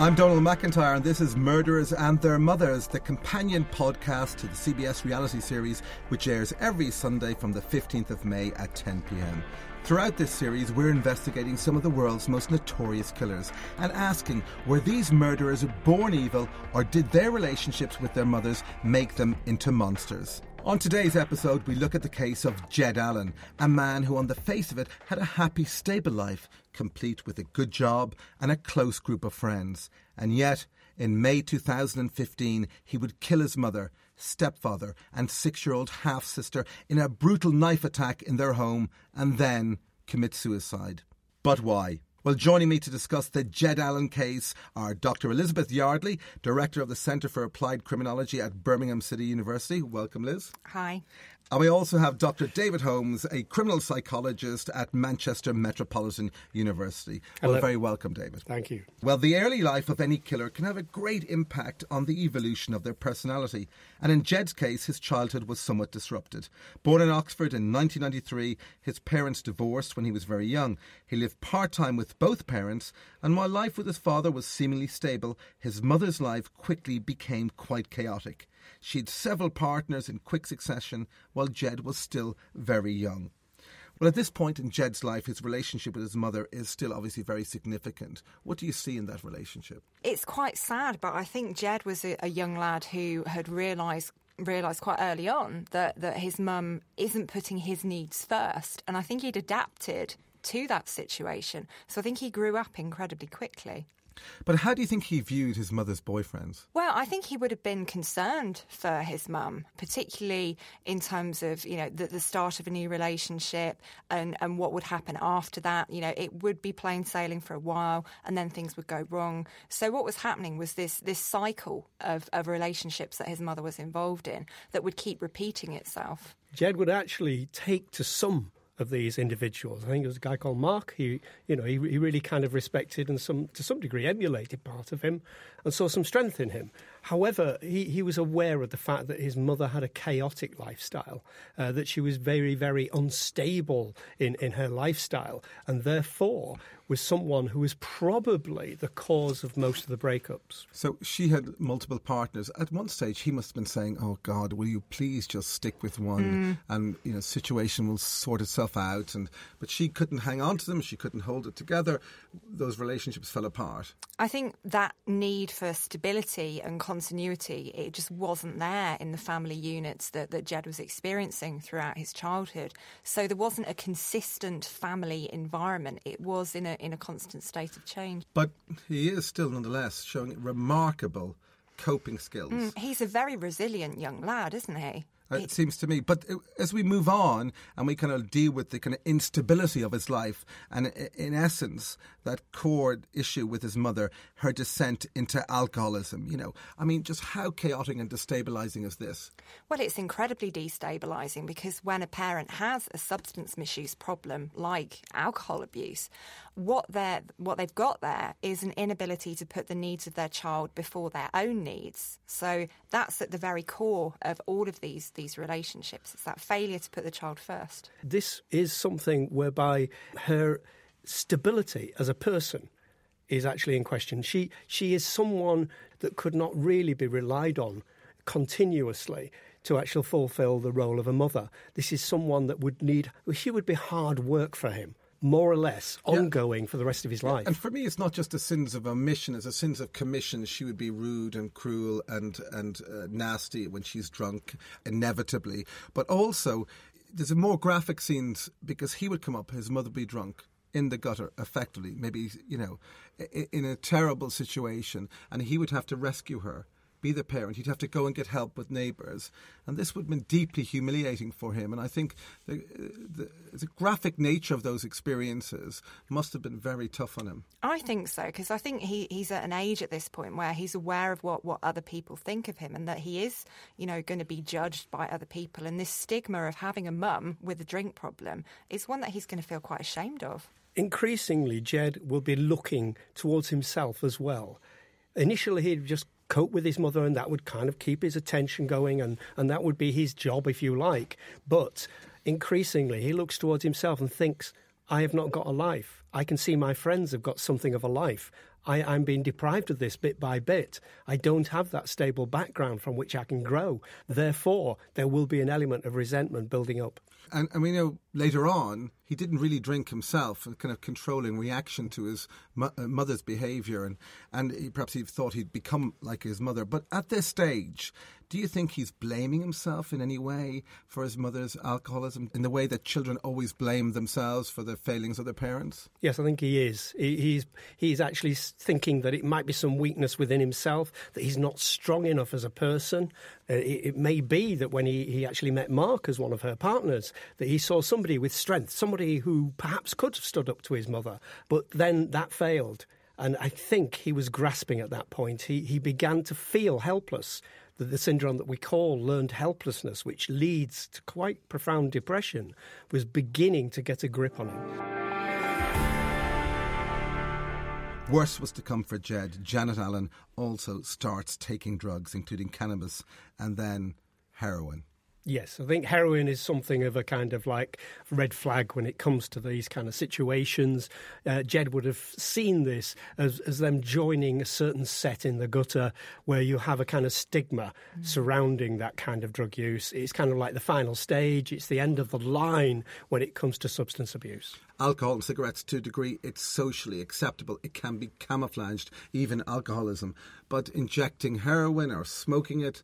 I'm Donal MacIntyre, and this is Murderers and Their Mothers, the companion podcast to the CBS reality series, which airs every Sunday from the 15th of May at 10 pm. Throughout this series, we're investigating some of the world's most notorious killers and asking were these murderers born evil or did their relationships with their mothers make them into monsters? On today's episode, we look at the case of Jed Allen, a man who, on the face of it, had a happy, stable life, complete with a good job and a close group of friends. And yet, in May 2015, he would kill his mother, stepfather, and six year old half sister in a brutal knife attack in their home and then commit suicide. But why? Well, joining me to discuss the Jed Allen case are Dr. Elizabeth Yardley, Director of the Centre for Applied Criminology at Birmingham City University. Welcome, Liz. Hi. And we also have Dr. David Holmes, a criminal psychologist at Manchester Metropolitan University. Well, Hello. very welcome, David. Thank you. Well, the early life of any killer can have a great impact on the evolution of their personality. And in Jed's case, his childhood was somewhat disrupted. Born in Oxford in 1993, his parents divorced when he was very young. He lived part time with both parents, and while life with his father was seemingly stable, his mother's life quickly became quite chaotic. She had several partners in quick succession, while Jed was still very young. Well, at this point in Jed's life, his relationship with his mother is still obviously very significant. What do you see in that relationship? It's quite sad, but I think Jed was a, a young lad who had realised realised quite early on that, that his mum isn't putting his needs first. And I think he'd adapted to that situation. So I think he grew up incredibly quickly. But how do you think he viewed his mother's boyfriends? Well, I think he would have been concerned for his mum, particularly in terms of you know the, the start of a new relationship and, and what would happen after that. You know, it would be plain sailing for a while, and then things would go wrong. So what was happening was this this cycle of, of relationships that his mother was involved in that would keep repeating itself. Jed would actually take to some of these individuals. I think it was a guy called Mark. He, you know, he, he really kind of respected and some to some degree emulated part of him, and saw some strength in him. However, he, he was aware of the fact that his mother had a chaotic lifestyle, uh, that she was very, very unstable in, in her lifestyle, and therefore was someone who was probably the cause of most of the breakups. So she had multiple partners. At one stage, he must have been saying, "Oh God, will you please just stick with one, mm. and you know, situation will sort itself out." And but she couldn't hang on to them. She couldn't hold it together. Those relationships fell apart. I think that need for stability and continuity, it just wasn't there in the family units that, that Jed was experiencing throughout his childhood. So there wasn't a consistent family environment. It was in a in a constant state of change. But he is still, nonetheless, showing remarkable coping skills. Mm, He's a very resilient young lad, isn't he? It seems to me. But as we move on and we kind of deal with the kind of instability of his life, and in essence, that core issue with his mother, her descent into alcoholism, you know, I mean, just how chaotic and destabilizing is this? Well, it's incredibly destabilising because when a parent has a substance misuse problem like alcohol abuse, what they're what they've got there is an inability to put the needs of their child before their own needs. So that's at the very core of all of these these relationships. It's that failure to put the child first. This is something whereby her stability as a person is actually in question. She she is someone that could not really be relied on continuously to actually fulfill the role of a mother. This is someone that would need, she would be hard work for him more or less ongoing yeah. for the rest of his life. And for me, it's not just the sins of omission; it's the sins of commission. She would be rude and cruel and and uh, nasty when she's drunk, inevitably. But also, there's a more graphic scenes because he would come up, his mother would be drunk in the gutter, effectively, maybe you know, in a terrible situation, and he would have to rescue her be the parent. He'd have to go and get help with neighbours. And this would have been deeply humiliating for him. And I think the, the, the, graphic nature of those experiences must have been very tough on him. I think so, because I think he, he's at an age at this point where he's aware of what, what other people think of him and that he is, you know, going to be judged by other people. And this stigma of having a mum with a drink problem is one that he's going to feel quite ashamed of. Increasingly, Jed will be looking towards himself as well. Initially, he'd just cope with his mother, and that would kind of keep his attention going, and, and that would be his job, if you like. But increasingly, he looks towards himself and thinks, I have not got a life. I can see my friends have got something of a life. I, am being deprived of this bit by bit. I don't have that stable background from which I can grow. Therefore, there will be an element of resentment building up. And, and we know later on he didn't really drink himself, a kind of controlling reaction to his mo- uh, mother's behaviour, and and he, perhaps he thought he'd become like his mother. But at this stage, do you think he's blaming himself in any way for his mother's alcoholism, in the way that children always blame themselves for the failings of their parents? Yes, I think he is. He, he's he's actually thinking that it might be some weakness within himself, that he's not strong enough as a person. Uh, it, it may be that when he, he actually met Mark as one of her partners, that he saw somebody with strength, somebody who perhaps could have stood up to his mother, but then that failed. And I think he was grasping at that point. He, he began to feel helpless the, syndrome that we call learned helplessness, which leads to quite profound depression, was beginning to get a grip on him. Worse was to come for Jed. Janet Allen also starts taking drugs, including cannabis and then heroin. Yes, I think heroin is something of a kind of like red flag when it comes to these kind of situations. Uh, Jed would have seen this as, as them joining a certain set in the gutter where you have a kind of stigma mm. surrounding that kind of drug use. It's kind of like the final stage, it's the end of the line when it comes to substance abuse. Alcohol and cigarettes, to a degree, it's socially acceptable. It can be camouflaged, even alcoholism. But injecting heroin or smoking it,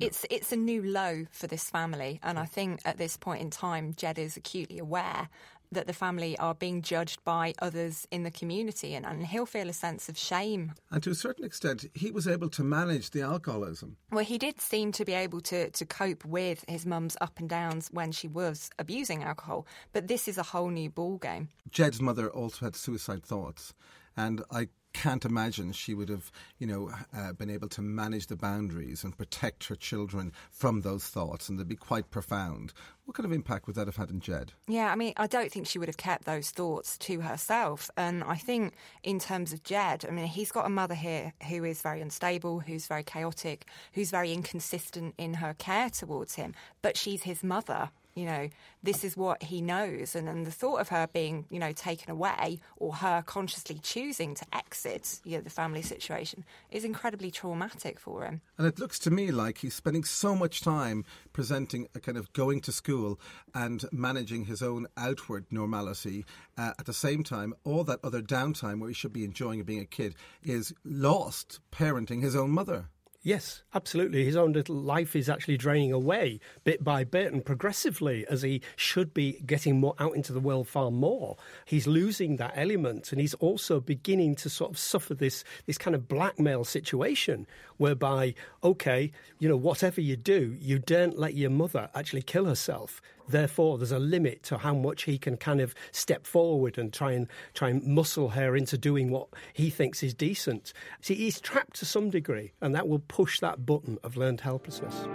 it's it's a new low for this family, and I think at this point in time, Jed is acutely aware that the family are being judged by others in the community, and, and he'll feel a sense of shame. And to a certain extent, he was able to manage the alcoholism. Well, he did seem to be able to, to cope with his mum's up and downs when she was abusing alcohol, but this is a whole new ball game. Jed's mother also had suicide thoughts, and I can't imagine she would have, you know, uh, been able to manage the boundaries and protect her children from those thoughts, and they'd be quite profound. What kind of impact would that have had in Jed? Yeah, I mean, I don't think she would have kept those thoughts to herself. And I think, in terms of Jed, I mean, he's got a mother here who is very unstable, who's very chaotic, who's very inconsistent in her care towards him, but she's his mother you know, this is what he knows. And, then the thought of her being, you know, taken away or her consciously choosing to exit you know, the family situation is incredibly traumatic for him. And it looks to me like he's spending so much time presenting a kind of going to school and managing his own outward normality. Uh, at the same time, all that other downtime where he should be enjoying being a kid is lost parenting his own mother. Yes, absolutely. His own little life is actually draining away bit by bit and progressively as he should be getting more out into the world far more. He's losing that element and he's also beginning to sort of suffer this, this kind of blackmail situation whereby, okay, you know, whatever you do, you don't let your mother actually kill herself. Therefore, there's a limit to how much he can kind of step forward and try and try and muscle her into doing what he thinks is decent. See, he's trapped to some degree, and that will push that button of learned helplessness.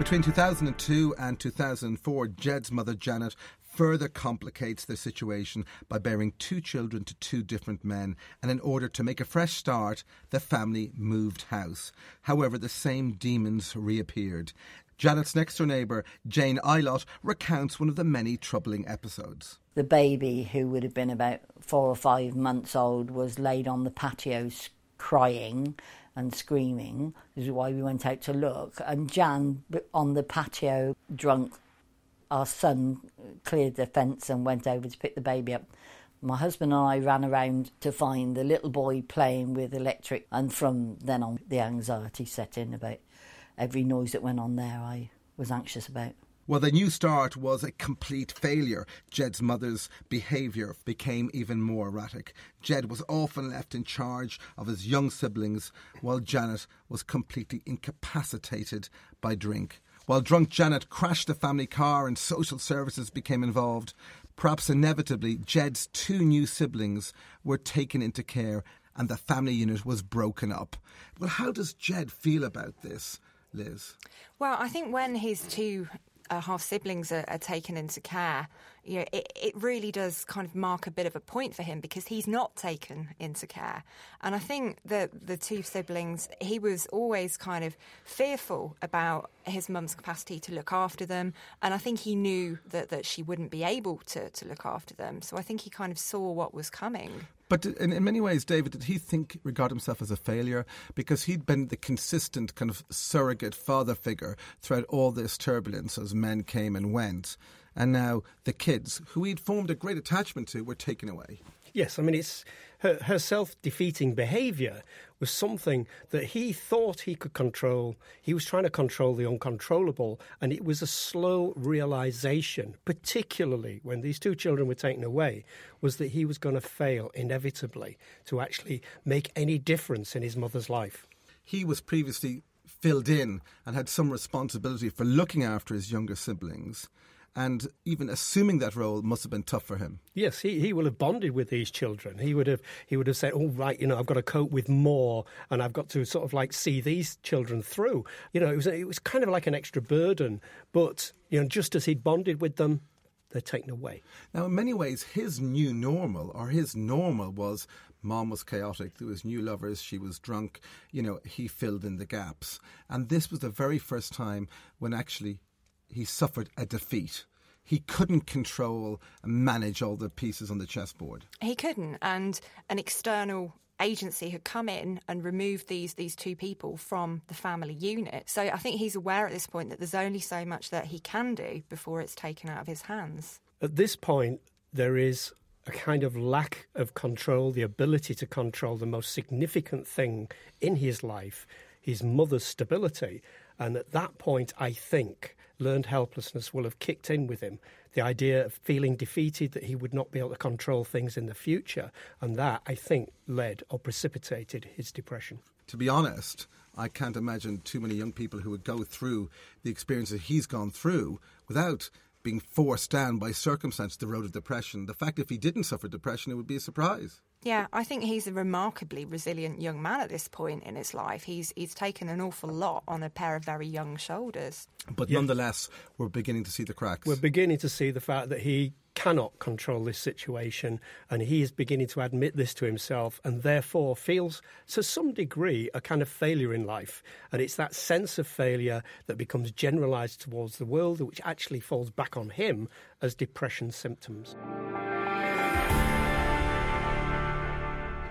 Between 2002 and 2004, Jed's mother Janet further complicates the situation by bearing two children to two different men, and in order to make a fresh start, the family moved house. However, the same demons reappeared. Janet's next door neighbour, Jane Eilot, recounts one of the many troubling episodes. The baby, who would have been about four or five months old, was laid on the patio crying and screaming. This is why we went out to look. And Jan, on the patio, drunk, our son cleared the fence and went over to pick the baby up. My husband and I ran around to find the little boy playing with electric, and from then on, the anxiety set in about every noise that went on there. I was anxious about. Well, the new start was a complete failure. Jed's mother's behaviour became even more erratic. Jed was often left in charge of his young siblings, while Janet was completely incapacitated by drink. While drunk Janet crashed the family car and social services became involved, Perhaps inevitably, Jed's two new siblings were taken into care and the family unit was broken up. Well, how does Jed feel about this, Liz? Well, I think when his two uh, half siblings are, are, taken into care, you know, it, it really does kind of mark a bit of a point for him because he's not taken into care. And I think that the two siblings, he was always kind of fearful about his mum's capacity to look after them. And I think he knew that, that she wouldn't be able to, to look after them. So I think he kind of saw what was coming. But in, in, many ways, David, did he think, regard himself as a failure? Because he'd been the consistent kind of surrogate father figure throughout all this turbulence as men came and went. And now the kids, who he'd formed a great attachment to, were taken away. Yes, I mean, it's her, her self defeating behaviour was something that he thought he could control. He was trying to control the uncontrollable, and it was a slow realization, particularly when these two children were taken away, was that he was going to fail inevitably to actually make any difference in his mother's life. He was previously filled in and had some responsibility for looking after his younger siblings and even assuming that role must have been tough for him. Yes, he, he will have bonded with these children. He would have he would have said, "Oh right, you know, I've got to cope with more, and I've got to sort of like see these children through." You know, it was it was kind of like an extra burden, but you know, just as he'd bonded with them, they're taken away. Now, in many ways, his new normal or his normal was mom was chaotic. There was new lovers. She was drunk. You know, he filled in the gaps. And this was the very first time when actually he suffered a defeat. He couldn't control and manage all the pieces on the chessboard. He couldn't, and an external agency had come in and removed these these two people from the family unit. So I think he's aware at this point that there's only so much that he can do before it's taken out of his hands. At this point, there is a kind of lack of control, the ability to control the most significant thing in his life, his mother's stability. And at that point, I think learned helplessness will have kicked in with him. The idea of feeling defeated that he would not be able to control things in the future, and that, I think, led or precipitated his depression. To be honest, I can't imagine too many young people who would go through the experiences he's gone through without being forced down by circumstance the road of depression. The fact if he didn't suffer depression, it would be a surprise. Yeah, I think he's a remarkably resilient young man at this point in his life. He's he's taken an awful lot on a pair of very young shoulders. But yeah. nonetheless, we're beginning to see the cracks. We're beginning to see the fact that he cannot control this situation, and he is beginning to admit this to himself, and therefore feels, to some degree, a kind of failure in life. And it's that sense of failure that becomes generalised towards the world, which actually falls back on him as depression symptoms.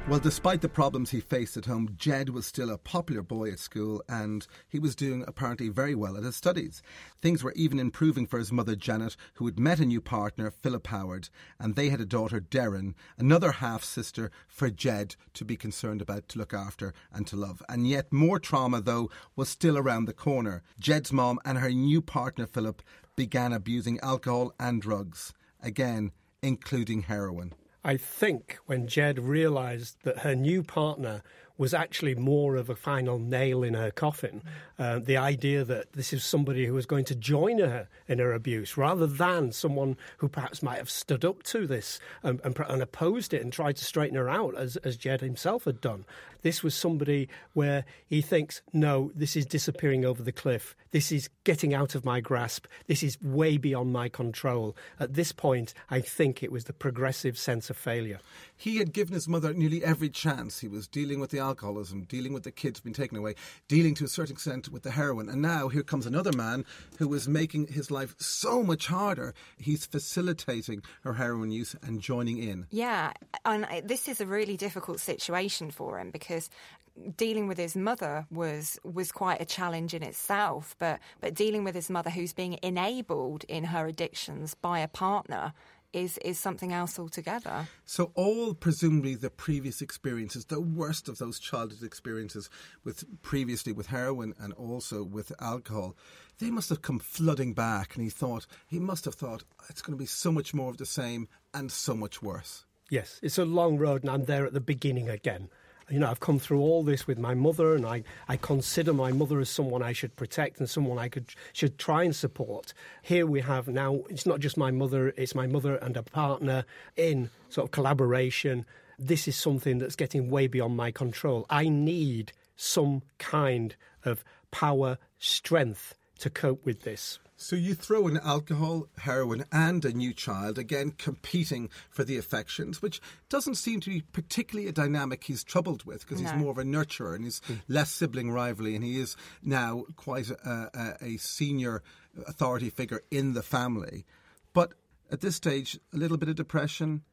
Well, despite the problems he faced at home, Jed was still a popular boy at school and he was doing apparently very well at his studies. Things were even improving for his mother Janet, who had met a new partner, Philip Howard, and they had a daughter, Darren, another half sister for Jed to be concerned about, to look after, and to love. And yet, more trauma, though, was still around the corner. Jed's mom and her new partner, Philip, began abusing alcohol and drugs, again, including heroin. I think when Jed realised that her new partner was actually more of a final nail in her coffin. Uh, the idea that this is somebody who was going to join her in her abuse rather than someone who perhaps might have stood up to this and, and, and opposed it and tried to straighten her out, as, as Jed himself had done. This was somebody where he thinks, no, this is disappearing over the cliff. This is getting out of my grasp. This is way beyond my control. At this point, I think it was the progressive sense of failure. He had given his mother nearly every chance. He was dealing with the alcoholism, dealing with the kids being taken away, dealing to a certain extent with the heroin. And now here comes another man who is making his life so much harder. He's facilitating her heroin use and joining in. Yeah, and this is a really difficult situation for him because dealing with his mother was was quite a challenge in itself but but dealing with his mother who's being enabled in her addictions by a partner is is something else altogether. So all presumably the previous experiences, the worst of those childhood experiences with previously with heroin and also with alcohol, they must have come flooding back and he thought he must have thought it's going to be so much more of the same and so much worse. Yes, it's a long road and I'm there at the beginning again you know, I've come through all this with my mother, and I, I consider my mother as someone I should protect and someone I could should try and support. Here we have now, it's not just my mother, it's my mother and a partner in sort of collaboration. This is something that's getting way beyond my control. I need some kind of power, strength to cope with this. So you throw in alcohol, heroin, and a new child, again competing for the affections, which doesn't seem to be particularly a dynamic he's troubled with because no. he's more of a nurturer and he's mm. less sibling rivalry, and he is now quite a, a, a senior authority figure in the family. But at this stage, a little bit of depression,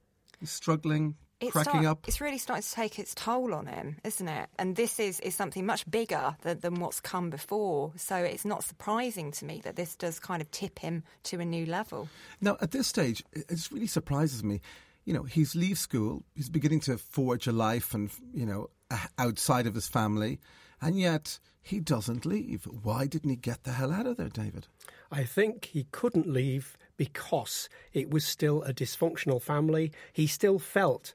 he's struggling, it's cracking start, up. It's really starting to take its toll on him, isn't it? And this is, is something much bigger than, than what's come before. So it's not surprising to me that this does kind of tip him to a new level. Now, at this stage, it really surprises me. You know, he's leave school, he's beginning to forge a life and, you know, outside of his family, and yet he doesn't leave. Why didn't he get the hell out of there, David? I think he couldn't leave because it was still a dysfunctional family. He still felt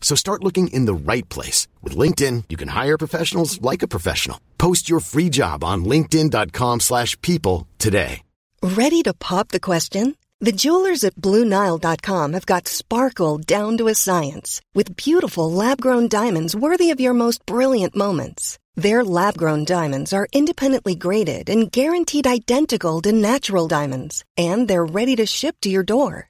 So start looking in the right place. With LinkedIn, you can hire professionals like a professional. Post your free job on linkedin.com slash people today. Ready to pop the question? The jewelers at BlueNile.com have got sparkle down to a science with beautiful lab-grown diamonds worthy of your most brilliant moments. Their lab grown diamonds are independently graded and guaranteed identical to natural diamonds, and they're ready to ship to your door.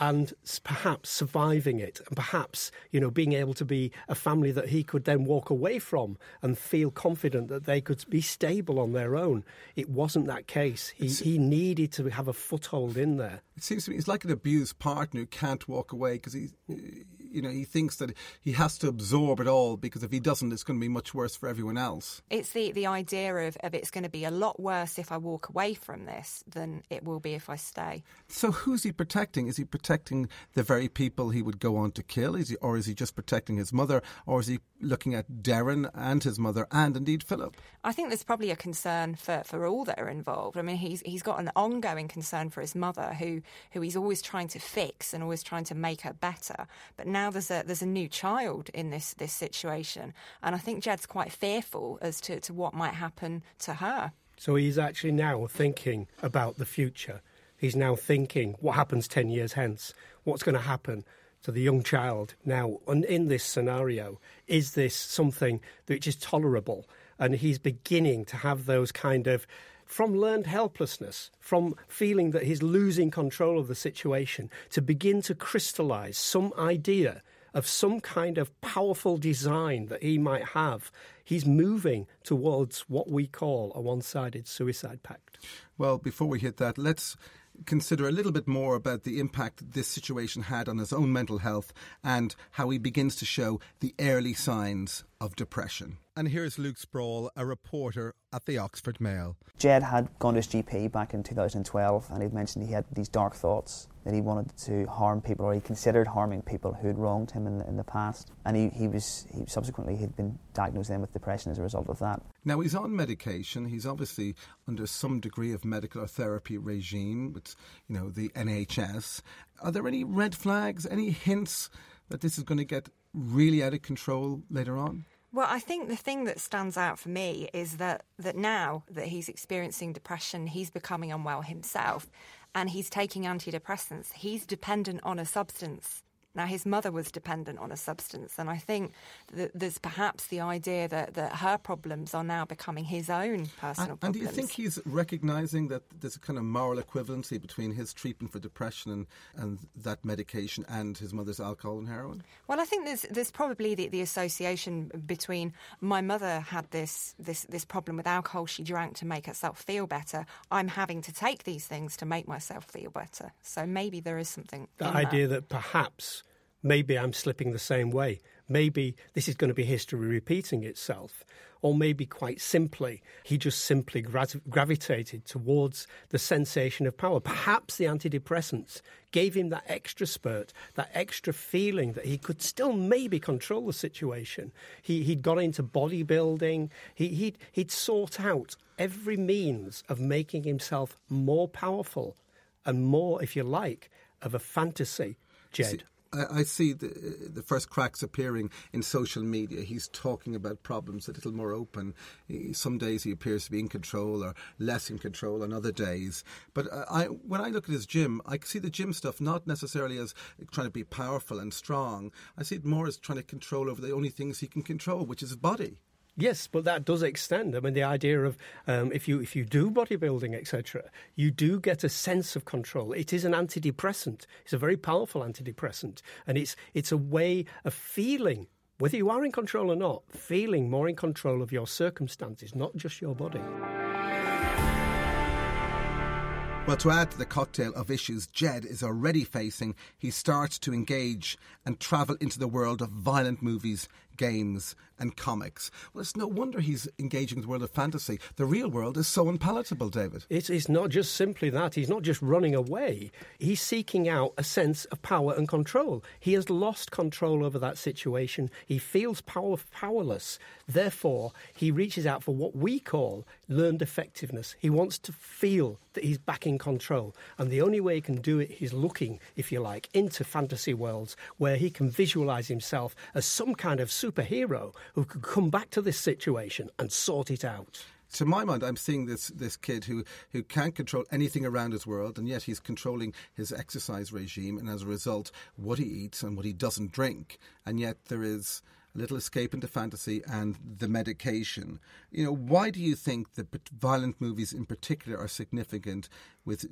and perhaps surviving it and perhaps you know being able to be a family that he could then walk away from and feel confident that they could be stable on their own. It wasn't that case. He, he needed to have a foothold in there it seems to me he's like an abused partner who can't walk away because he you know, he thinks that he has to absorb it all because if he doesn't, it's going to be much worse for everyone else. It's the, the idea of, of it's going to be a lot worse if I walk away from this than it will be if I stay. So who's he protecting? Is he protecting the very people he would go on to kill? Is he, or is he just protecting his mother? Or is he looking at Darren and his mother and indeed Philip? I think there's probably a concern for, for all that are involved. I mean, he's he's got an ongoing concern for his mother, who who he's always trying to fix and always trying to make her better. But now there's a there's a new child in this this situation, and I think Jed's quite fearful as to, to what might happen to her. So he's actually now thinking about the future. He's now thinking what happens ten years hence. What's going to happen? to the young child now and in this scenario is this something which is tolerable and he's beginning to have those kind of from learned helplessness, from feeling that he's losing control of the situation, to begin to crystallize some idea of some kind of powerful design that he might have, he's moving towards what we call a one sided suicide pact. Well, before we hit that, let's consider a little bit more about the impact this situation had on his own mental health and how he begins to show the early signs of depression. And here's Luke Sprawl, a reporter at the Oxford Mail. Jed had gone to his GP back in 2012 and he'd mentioned he had these dark thoughts that he wanted to harm people or he considered harming people who had wronged him in the, in the past. And he, he was he subsequently he'd been diagnosed then with depression as a result of that. Now he's on medication. He's obviously under some degree of medical or therapy regime with you know the NHS. Are there any red flags, any hints that this is going to get really out of control later on? Well, I think the thing that stands out for me is that, that now that he's experiencing depression, he's becoming unwell himself and he's taking antidepressants. He's dependent on a substance now, his mother was dependent on a substance, and I think that there's perhaps the idea that, that her problems are now becoming his own personal and, problems. And do you think he's recognising that there's a kind of moral equivalency between his treatment for depression and, and that medication and his mother's alcohol and heroin? Well, I think there's there's probably the, the association between my mother had this, this this problem with alcohol she drank to make herself feel better. I'm having to take these things to make myself feel better. So maybe there is something. The idea that perhaps maybe I'm slipping the same way. Maybe this is going to be history repeating itself. Or maybe quite simply, he just simply gra- gravitated towards the sensation of power. Perhaps the antidepressants gave him that extra spurt, that extra feeling that he could still maybe control the situation. He, he'd got into bodybuilding, he, he'd, he'd sought out every means of making himself more powerful and more, if you like, of a fantasy, Jed. I, see the, the first cracks appearing in social media. He's talking about problems a little more open. some days he appears to be in control or less in control on other days. But uh, I, when I look at his gym, I see the gym stuff not necessarily as trying to be powerful and strong. I see it more as trying to control over the only things he can control, which is his body. Yes, but that does extend. I mean, the idea of um, if you if you do bodybuilding, etc., you do get a sense of control. It is an antidepressant. It's a very powerful antidepressant, and it's it's a way of feeling whether you are in control or not, feeling more in control of your circumstances, not just your body. Well, to add to the cocktail of issues Jed is already facing, he starts to engage and travel into the world of violent movies, games, and comics. Well, it's no wonder he's engaging with the world of fantasy. The real world is so unpalatable, David. It's, it's not just simply that. He's not just running away. He's seeking out a sense of power and control. He has lost control over that situation. He feels power, powerless. Therefore, he reaches out for what we call learned effectiveness. He wants to feel that he's back in control. And the only way he can do it is looking, if you like, into fantasy worlds where he can visualize himself as some kind of superhero who could come back to this situation and sort it out to my mind, I'm seeing this this kid who, who can't control anything around his world, and yet he's controlling his exercise regime, and as a result, what he eats and what he doesn't drink. And yet there is a little escape into fantasy and the medication. You know, why do you think that violent movies in particular are significant with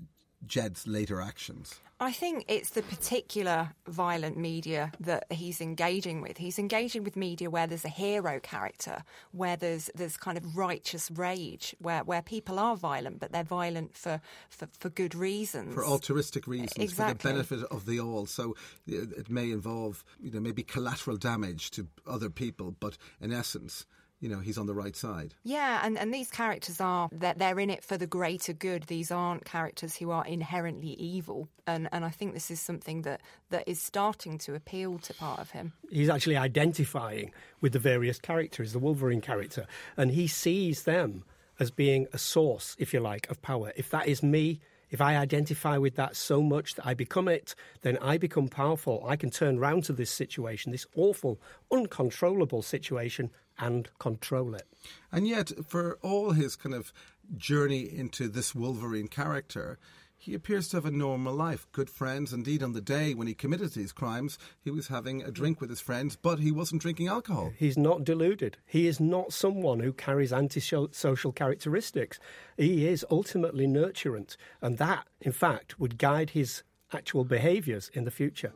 Jed's later actions? I think it's the particular violent media that he's engaging with. He's engaging with media where there's a hero character, where there's there's kind of righteous rage, where, where people are violent, but they're violent for, for, for good reasons. For altruistic reasons, exactly. for the benefit of the all. So it may involve, you know, maybe collateral damage to other people, but in essence, you know he's on the right side. Yeah, and, and these characters are they're, they're in it for the greater good. These aren't characters who are inherently evil, and and I think this is something that that is starting to appeal to part of him. He's actually identifying with the various characters, the Wolverine character, and he sees them as being a source, if you like, of power. If that is me. If I identify with that so much that I become it, then I become powerful. I can turn round to this situation, this awful, uncontrollable situation, and control it. And yet, for all his kind of journey into this Wolverine character, he appears to have a normal life, good friends. Indeed, on the day when he committed these crimes, he was having a drink with his friends, but he wasn't drinking alcohol. He's not deluded. He is not someone who carries antisocial characteristics. He is ultimately nurturant, and that, in fact, would guide his actual behaviours in the future.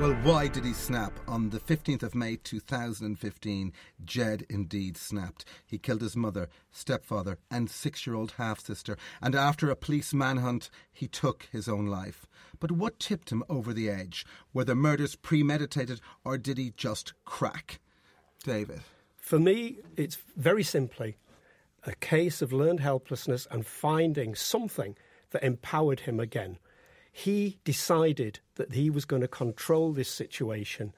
Well, why did he snap? On the 15th of May 2015, Jed indeed snapped. He killed his mother, stepfather, and six year old half sister, and after a police manhunt, he took his own life. But what tipped him over the edge? Were the murders premeditated, or did he just crack? David. For me, it's very simply a case of learned helplessness and finding something that empowered him again he decided that he was going to control this situation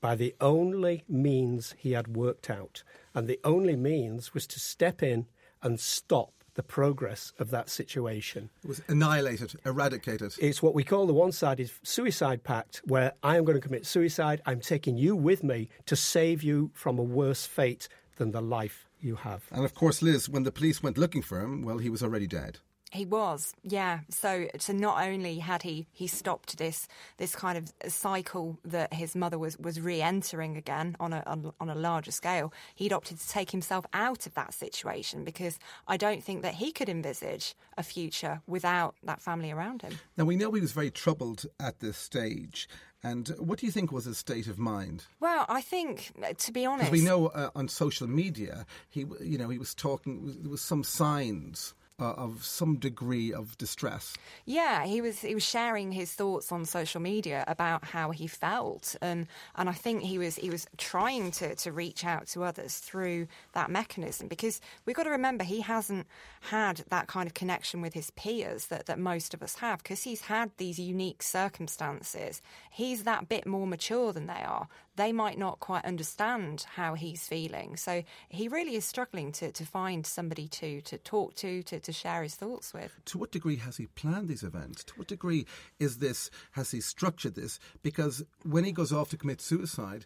by the only means he had worked out. And the only means was to step in and stop the progress of that situation. It was annihilated, eradicated. It's what we call the one sided suicide pact, where I am going to commit suicide. I'm taking you with me to save you from a worse fate than the life you have. And of course, Liz, when the police went looking for him, well, he was already dead. He was, yeah. So, so not only had he he stopped this this kind of cycle that his mother was was re-entering again on a on, on, a larger scale, he'd opted to take himself out of that situation because I don't think that he could envisage a future without that family around him. Now we know he was very troubled at this stage. And what do you think was his state of mind? Well, I think, to be honest, we know uh, on social media he, you know, he was talking. There was some signs uh, of some degree of distress. Yeah, he was he was sharing his thoughts on social media about how he felt, and and I think he was he was trying to to reach out to others through that mechanism because we've got to remember he hasn't had that kind of connection with his peers that that most of us have because he's had these unique circumstances. He's that bit more mature than they are they might not quite understand how he's feeling. So he really is struggling to, to find somebody to, to talk to, to, to share his thoughts with. To what degree has he planned these events? To what degree is this, has he structured this? Because when he goes off to commit suicide,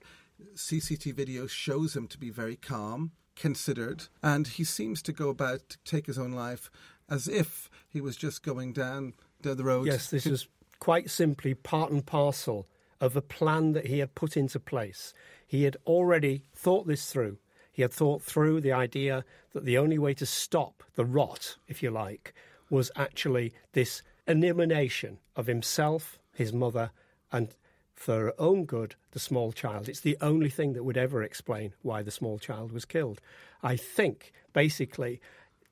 CCTV video shows him to be very calm, considered, and he seems to go about to take his own life as if he was just going down, down the road. Yes, this is quite simply part and parcel of a plan that he had put into place. He had already thought this through. He had thought through the idea that the only way to stop the rot, if you like, was actually this elimination of himself, his mother, and for her own good, the small child. It's the only thing that would ever explain why the small child was killed. I think, basically,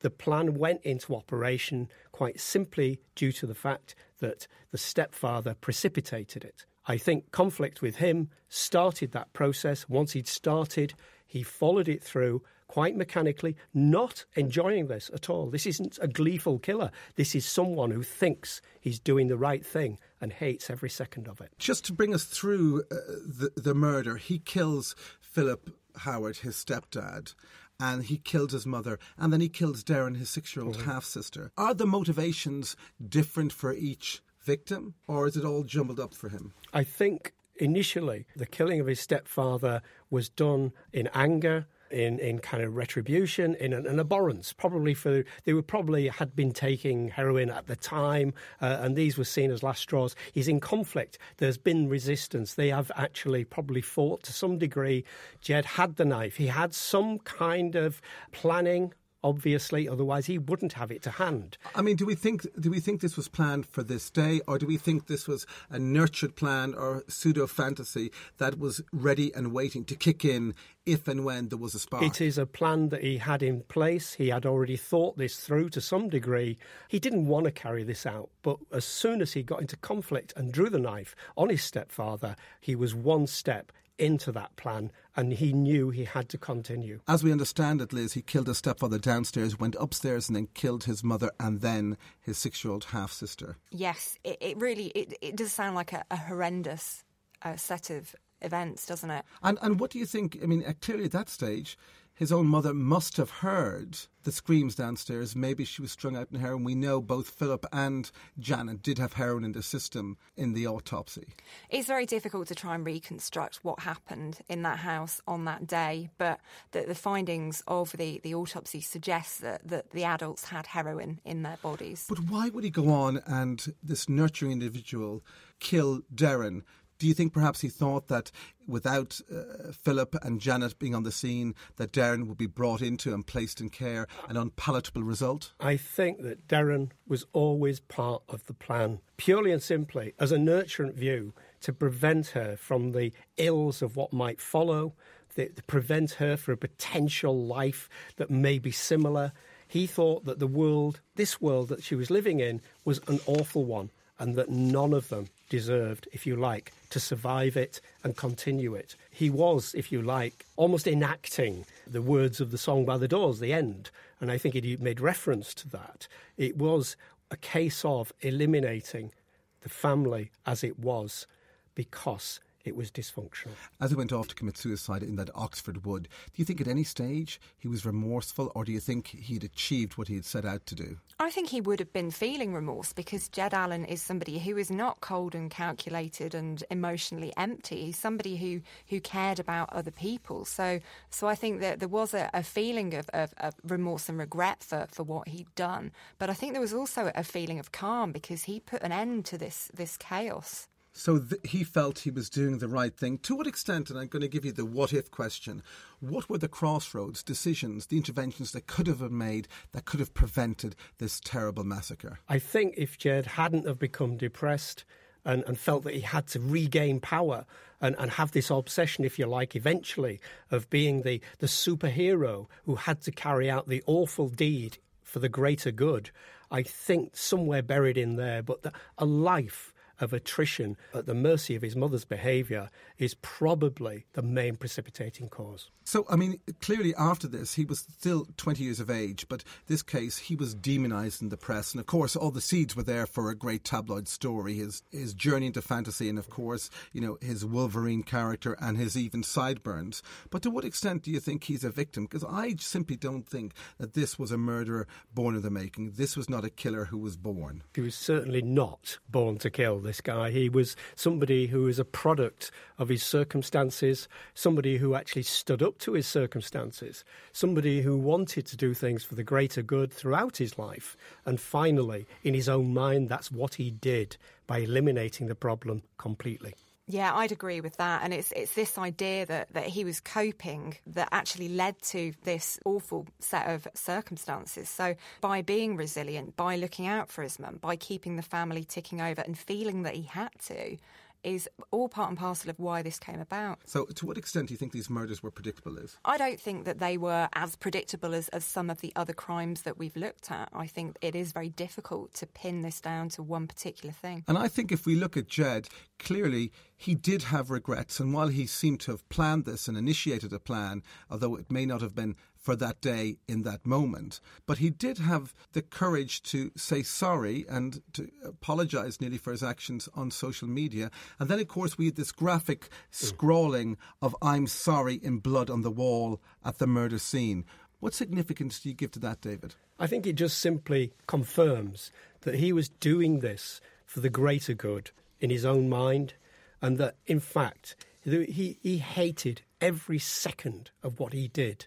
the plan went into operation quite simply due to the fact that the stepfather precipitated it. I think conflict with him started that process. Once he'd started, he followed it through quite mechanically, not enjoying this at all. This isn't a gleeful killer. This is someone who thinks he's doing the right thing and hates every second of it. Just to bring us through uh, the, the murder, he kills Philip Howard, his stepdad and he killed his mother, and then he kills Darren, his six year old mm-hmm. half sister. Are the motivations different for each victim, or is it all jumbled up for him? I think initially the killing of his stepfather was done in anger. In, in kind of retribution, in an, an abhorrence, probably for they were probably had been taking heroin at the time, uh, and these were seen as last straws. He's in conflict. There's been resistance. They have actually probably fought to some degree. Jed had the knife. He had some kind of planning obviously otherwise he wouldn't have it to hand. I mean do we think do we think this was planned for this day or do we think this was a nurtured plan or pseudo fantasy that was ready and waiting to kick in if and when there was a spark? It is a plan that he had in place. He had already thought this through to some degree. He didn't want to carry this out but as soon as he got into conflict and drew the knife on his stepfather he was one step into that plan and he knew he had to continue. As we understand it, Liz, he killed his stepfather downstairs, went upstairs and then killed his mother and then his six year old half sister. Yes, it, it really it, it, does sound like a, a horrendous uh, set of events, doesn't it? And and what do you think? I mean, uh, clearly at that stage, his own mother must have heard the screams downstairs. Maybe she was strung out in heroin. We know both Philip and Janet did have heroin in their system in the autopsy. It's very difficult to try and reconstruct what happened in that house on that day, but the, the findings of the, the autopsy suggest that, that the adults had heroin in their bodies. But why would he go on and this nurturing individual kill Darren? Do you think perhaps he thought that without uh, Philip and Janet being on the scene, that Darren would be brought into and placed in care, an unpalatable result? I think that Darren was always part of the plan, purely and simply as a nurturant view to prevent her from the ills of what might follow, to prevent her from a potential life that may be similar. He thought that the world, this world that she was living in, was an awful one and that none of them deserved, if you like, to survive it and continue it. He was, if you like, almost enacting the words of the song by the Doors, the end. And I think he made reference to that. It was a case of eliminating the family as it was because it was dysfunctional. As he went off to commit suicide in that Oxford wood, do you think at any stage he was remorseful or do you think he had achieved what he had set out to do? I think he would have been feeling remorse because Jed Allen is somebody who is not cold and calculated and emotionally empty. He's somebody who, who cared about other people. So so I think that there was a, a feeling of, of, of, remorse and regret for, for what he'd done. But I think there was also a feeling of calm because he put an end to this this chaos. So th- he felt he was doing the right thing. To what extent, and I'm going to give you the what if question, what were the crossroads, decisions, the interventions that could have been made that could have prevented this terrible massacre? I think if Jed hadn't have become depressed and, and felt that he had to regain power and, and have this obsession, if you like, eventually of being the, the superhero who had to carry out the awful deed for the greater good, I think somewhere buried in there, but the, a life of attrition at the mercy of his mother's behaviour is probably the main precipitating cause. So, I mean, clearly after this, he was still 20 years of age, but this case, he was demonised in the press. And of course, all the seeds were there for a great tabloid story his, his journey into fantasy, and of course, you know, his Wolverine character and his even sideburns. But to what extent do you think he's a victim? Because I simply don't think that this was a murderer born in the making. This was not a killer who was born. He was certainly not born to kill this guy. He was somebody who was a product of his circumstances, somebody who actually stood up to his circumstances, somebody who wanted to do things for the greater good throughout his life. And finally, in his own mind, that's what he did by eliminating the problem completely. Yeah, I'd agree with that. And it's it's this idea that, that he was coping that actually led to this awful set of circumstances. So by being resilient, by looking out for his mum, by keeping the family ticking over and feeling that he had to, is all part and parcel of why this came about. So, to what extent do you think these murders were predictable, Liz? I don't think that they were as predictable as, as some of the other crimes that we've looked at. I think it is very difficult to pin this down to one particular thing. And I think if we look at Jed, clearly he did have regrets. And while he seemed to have planned this and initiated a plan, although it may not have been for that day in that moment. But he did have the courage to say sorry and to apologize nearly for his actions on social media. And then, of course, we had this graphic scrawling of I'm sorry in blood on the wall at the murder scene. What significance do you give to that, David? I think it just simply confirms that he was doing this for the greater good in his own mind, and that, in fact, he, he hated every second of what he did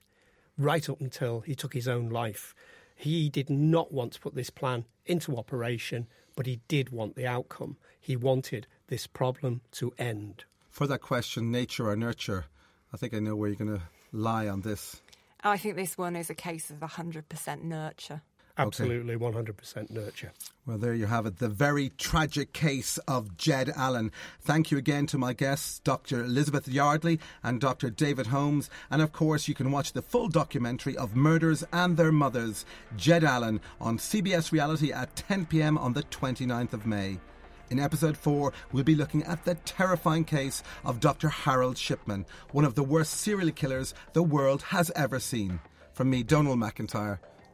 right up until he took his own life. He did not want to put this plan into operation, but he did want the outcome. He wanted this problem to end. For that question, nature or nurture, I think I know where you're going to lie on this. Oh, I think this one is a case of 100% nurture. Absolutely, okay. 100% nurture. Well, there you have it. The very tragic case of Jed Allen. Thank you again to my guests, Dr. Elizabeth Yardley and Dr. David Holmes. And of course, you can watch the full documentary of Murders and Their Mothers, Jed Allen, on CBS Reality at 10 pm on the 29th of May. In episode 4, we'll be looking at the terrifying case of Dr. Harold Shipman, one of the worst serial killers the world has ever seen. From me, Donal MacIntyre,